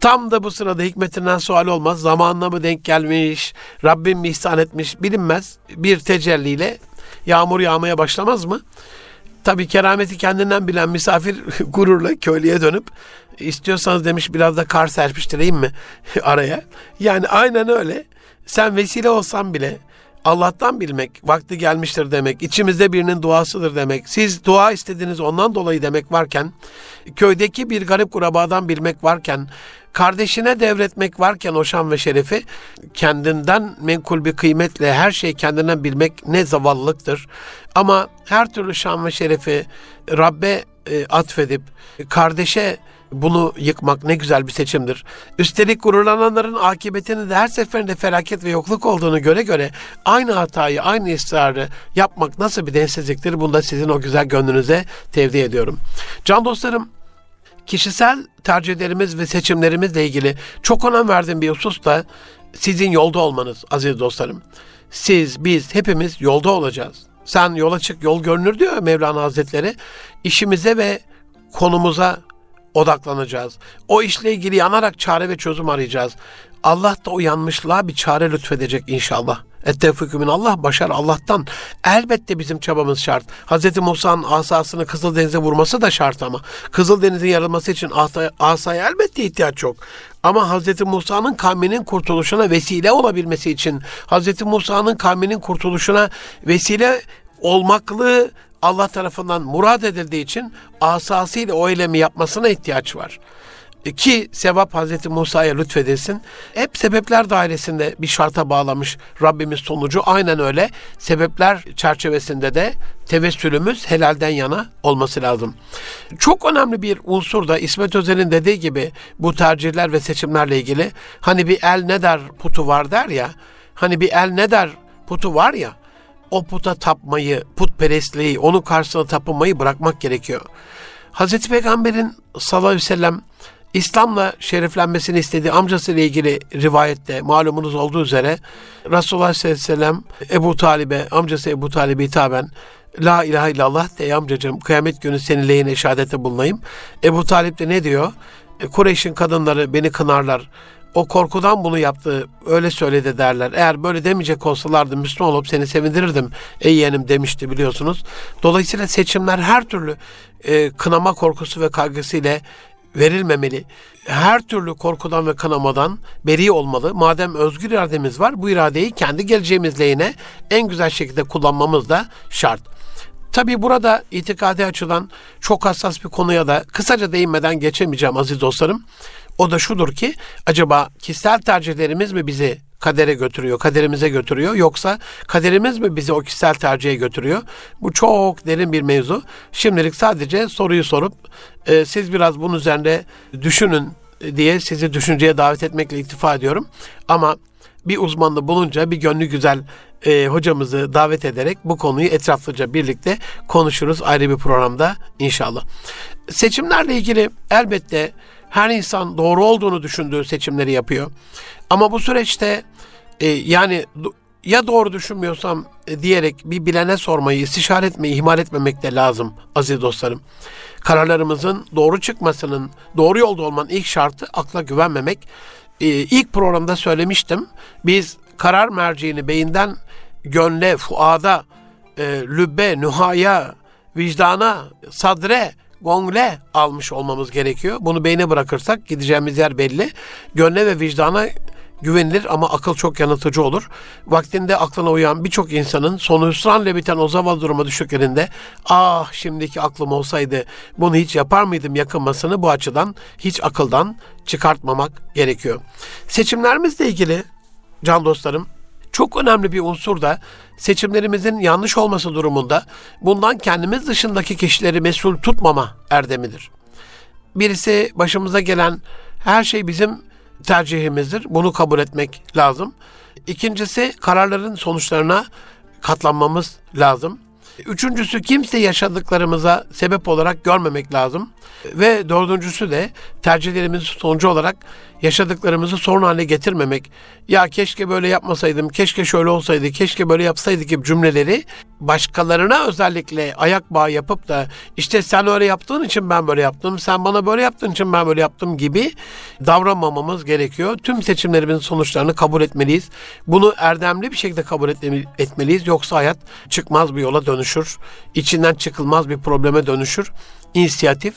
Tam da bu sırada hikmetinden sual olmaz. Zamanla mı denk gelmiş, Rabbim mi ihsan etmiş bilinmez. Bir tecelliyle yağmur yağmaya başlamaz mı? Tabii kerameti kendinden bilen misafir [laughs] gururla köylüye dönüp istiyorsanız demiş biraz da kar serpiştireyim mi [laughs] araya? Yani aynen öyle. Sen vesile olsan bile Allah'tan bilmek, vakti gelmiştir demek, içimizde birinin duasıdır demek, siz dua istediniz ondan dolayı demek varken, köydeki bir garip kurabadan bilmek varken, kardeşine devretmek varken o şan ve şerefi, kendinden menkul bir kıymetle her şeyi kendinden bilmek ne zavallılıktır. Ama her türlü şan ve şerefi Rabbe e, atfedip, kardeşe bunu yıkmak ne güzel bir seçimdir. Üstelik gururlananların akıbetinin de her seferinde felaket ve yokluk olduğunu göre göre aynı hatayı, aynı ısrarı yapmak nasıl bir densizliktir? Bunu da sizin o güzel gönlünüze tevdi ediyorum. Can dostlarım, kişisel tercihlerimiz ve seçimlerimizle ilgili çok önem verdiğim bir husus da sizin yolda olmanız aziz dostlarım. Siz, biz hepimiz yolda olacağız. Sen yola çık, yol görünür diyor Mevlana Hazretleri. İşimize ve konumuza odaklanacağız. O işle ilgili yanarak çare ve çözüm arayacağız. Allah da o bir çare lütfedecek inşallah. Ettevfikü Allah başar Allah'tan. Elbette bizim çabamız şart. Hz. Musa'nın asasını Kızıldeniz'e vurması da şart ama. Kızıldeniz'in yarılması için asaya elbette ihtiyaç yok. Ama Hz. Musa'nın kavminin kurtuluşuna vesile olabilmesi için Hz. Musa'nın kavminin kurtuluşuna vesile olmaklığı Allah tarafından murad edildiği için asasıyla o eylemi yapmasına ihtiyaç var. Ki sevap Hazreti Musa'ya lütfedilsin. Hep sebepler dairesinde bir şarta bağlamış Rabbimiz sonucu. Aynen öyle. Sebepler çerçevesinde de tevessülümüz helalden yana olması lazım. Çok önemli bir unsur da İsmet Özel'in dediği gibi bu tercihler ve seçimlerle ilgili hani bir el ne der putu var der ya hani bir el ne der putu var ya o puta tapmayı, putperestliği, onun karşısına tapınmayı bırakmak gerekiyor. Hazreti Peygamber'in sallallahu aleyhi ve sellem İslam'la şereflenmesini istediği amcası ile ilgili rivayette malumunuz olduğu üzere Resulullah sallallahu aleyhi ve sellem Ebu Talib'e, amcası Ebu Talib'e hitaben La ilahe illallah de amcacığım kıyamet günü senin lehine şehadete bulunayım. Ebu Talip de ne diyor? E, Kureyş'in kadınları beni kınarlar. O korkudan bunu yaptı. Öyle söyledi derler. Eğer böyle demeyecek olsalardı Müslüman olup seni sevindirirdim. Ey yeğenim demişti biliyorsunuz. Dolayısıyla seçimler her türlü e, kınama korkusu ve kaygısıyla verilmemeli. Her türlü korkudan ve kınamadan beri olmalı. Madem özgür irademiz var bu iradeyi kendi geleceğimiz lehine en güzel şekilde kullanmamız da şart. Tabi burada itikadi açıdan çok hassas bir konuya da kısaca değinmeden geçemeyeceğim aziz dostlarım. O da şudur ki acaba kişisel tercihlerimiz mi bizi kadere götürüyor, kaderimize götürüyor yoksa kaderimiz mi bizi o kişisel tercihe götürüyor? Bu çok derin bir mevzu. Şimdilik sadece soruyu sorup e, siz biraz bunun üzerinde düşünün diye sizi düşünceye davet etmekle iktifa ediyorum. Ama bir uzmanlı bulunca bir gönlü güzel e, hocamızı davet ederek bu konuyu etraflıca birlikte konuşuruz ayrı bir programda inşallah. Seçimlerle ilgili elbette her insan doğru olduğunu düşündüğü seçimleri yapıyor. Ama bu süreçte e, yani ya doğru düşünmüyorsam e, diyerek bir bilene sormayı, istişare etmeyi ihmal etmemek de lazım aziz dostlarım. Kararlarımızın doğru çıkmasının, doğru yolda olmanın ilk şartı akla güvenmemek. E, ilk programda söylemiştim. Biz karar merciğini beyinden gönle, fuada, e, lübbe, nühaya, vicdana, sadre, gongle almış olmamız gerekiyor. Bunu beyne bırakırsak gideceğimiz yer belli. Gönle ve vicdana güvenilir ama akıl çok yanıltıcı olur. Vaktinde aklına uyan birçok insanın sonu hüsranla biten o zavallı duruma düştüklerinde ah şimdiki aklım olsaydı bunu hiç yapar mıydım yakınmasını bu açıdan hiç akıldan çıkartmamak gerekiyor. Seçimlerimizle ilgili can dostlarım çok önemli bir unsur da seçimlerimizin yanlış olması durumunda bundan kendimiz dışındaki kişileri mesul tutmama erdemidir. Birisi başımıza gelen her şey bizim tercihimizdir. Bunu kabul etmek lazım. İkincisi kararların sonuçlarına katlanmamız lazım. Üçüncüsü kimse yaşadıklarımıza sebep olarak görmemek lazım. Ve dördüncüsü de tercihlerimiz sonucu olarak yaşadıklarımızı sorun haline getirmemek. Ya keşke böyle yapmasaydım, keşke şöyle olsaydı, keşke böyle yapsaydı gibi cümleleri başkalarına özellikle ayak bağı yapıp da işte sen öyle yaptığın için ben böyle yaptım, sen bana böyle yaptığın için ben böyle yaptım gibi davranmamamız gerekiyor. Tüm seçimlerimizin sonuçlarını kabul etmeliyiz. Bunu erdemli bir şekilde kabul etmeliyiz. Yoksa hayat çıkmaz bir yola dönüşür. İçinden çıkılmaz bir probleme dönüşür. İnisiyatif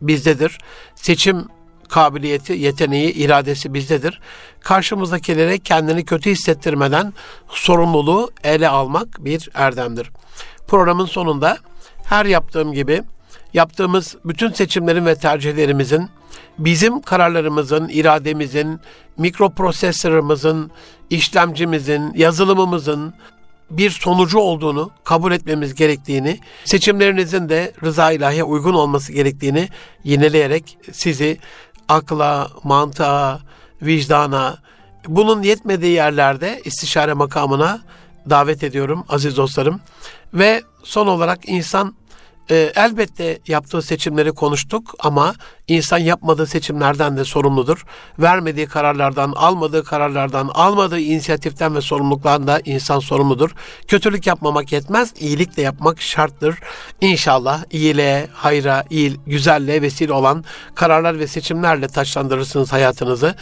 bizdedir. Seçim kabiliyeti, yeteneği, iradesi bizdedir. Karşımızdakilere kendini kötü hissettirmeden sorumluluğu ele almak bir erdemdir. Programın sonunda her yaptığım gibi yaptığımız bütün seçimlerin ve tercihlerimizin bizim kararlarımızın, irademizin, mikroprosesörümüzün, işlemcimizin, yazılımımızın, bir sonucu olduğunu kabul etmemiz gerektiğini, seçimlerinizin de rıza ilahiye uygun olması gerektiğini yineleyerek sizi akla, mantığa, vicdana, bunun yetmediği yerlerde istişare makamına davet ediyorum aziz dostlarım. Ve son olarak insan e, elbette yaptığı seçimleri konuştuk ama insan yapmadığı seçimlerden de sorumludur. Vermediği kararlardan, almadığı kararlardan, almadığı inisiyatiften ve sorumluluklardan da insan sorumludur. Kötülük yapmamak yetmez, iyilik de yapmak şarttır. İnşallah iyiliğe, hayra, iyi, güzelliğe vesile olan kararlar ve seçimlerle taçlandırırsınız hayatınızı.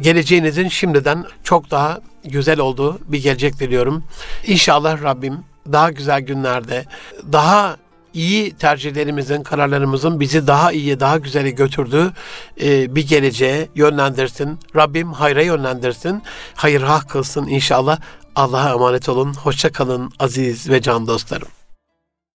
Geleceğinizin şimdiden çok daha güzel olduğu bir gelecek diliyorum. İnşallah Rabbim daha güzel günlerde, daha iyi tercihlerimizin, kararlarımızın bizi daha iyiye, daha güzele götürdüğü e, bir geleceğe yönlendirsin. Rabbim hayra yönlendirsin. Hayır hak kılsın inşallah. Allah'a emanet olun. Hoşça kalın aziz ve can dostlarım.